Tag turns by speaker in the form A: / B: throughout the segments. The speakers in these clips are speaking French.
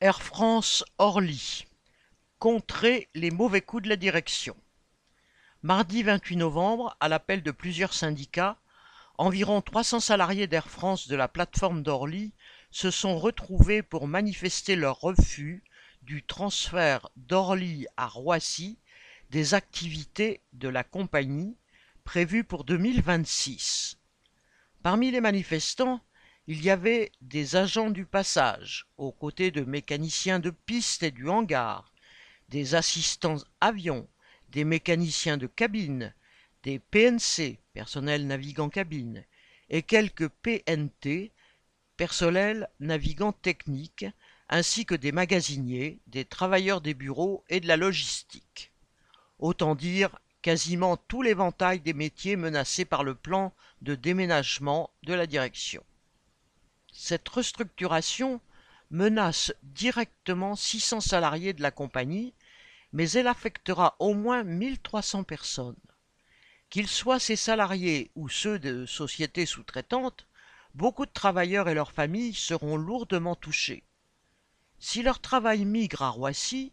A: Air France Orly. Contrer les mauvais coups de la direction. Mardi 28 novembre, à l'appel de plusieurs syndicats, environ 300 salariés d'Air France de la plateforme d'Orly se sont retrouvés pour manifester leur refus du transfert d'Orly à Roissy des activités de la compagnie prévues pour 2026. Parmi les manifestants, il y avait des agents du passage, aux côtés de mécaniciens de piste et du hangar, des assistants avions, des mécaniciens de cabine, des PNC, personnel navigant cabine, et quelques PNT, personnel navigant technique, ainsi que des magasiniers, des travailleurs des bureaux et de la logistique. Autant dire quasiment tout l'éventail des métiers menacés par le plan de déménagement de la direction. Cette restructuration menace directement 600 salariés de la compagnie, mais elle affectera au moins 1300 personnes. Qu'ils soient ces salariés ou ceux de sociétés sous-traitantes, beaucoup de travailleurs et leurs familles seront lourdement touchés. Si leur travail migre à Roissy,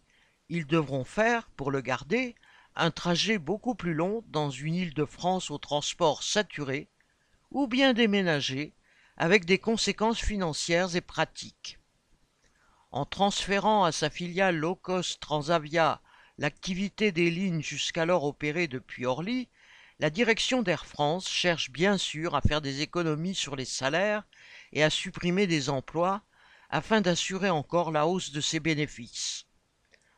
A: ils devront faire, pour le garder, un trajet beaucoup plus long dans une île de France au transport saturé, ou bien déménager avec des conséquences financières et pratiques. En transférant à sa filiale low cost Transavia l'activité des lignes jusqu'alors opérées depuis Orly, la direction d'Air France cherche bien sûr à faire des économies sur les salaires et à supprimer des emplois afin d'assurer encore la hausse de ses bénéfices.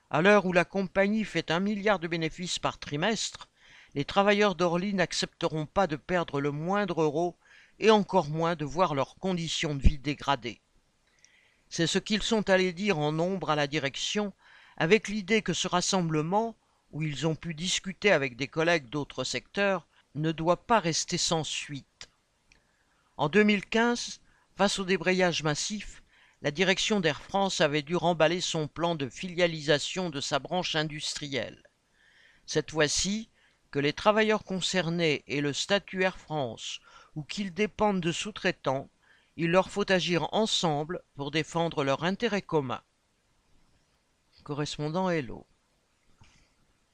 A: À l'heure où la compagnie fait un milliard de bénéfices par trimestre, les travailleurs d'Orly n'accepteront pas de perdre le moindre euro et encore moins de voir leurs conditions de vie dégradées. C'est ce qu'ils sont allés dire en nombre à la direction, avec l'idée que ce rassemblement, où ils ont pu discuter avec des collègues d'autres secteurs, ne doit pas rester sans suite. En 2015, face au débrayage massif, la direction d'Air France avait dû remballer son plan de filialisation de sa branche industrielle. Cette fois-ci, que les travailleurs concernés aient le statut Air France ou qu'ils dépendent de sous-traitants, il leur faut agir ensemble pour défendre leur intérêt commun. Correspondant Hello.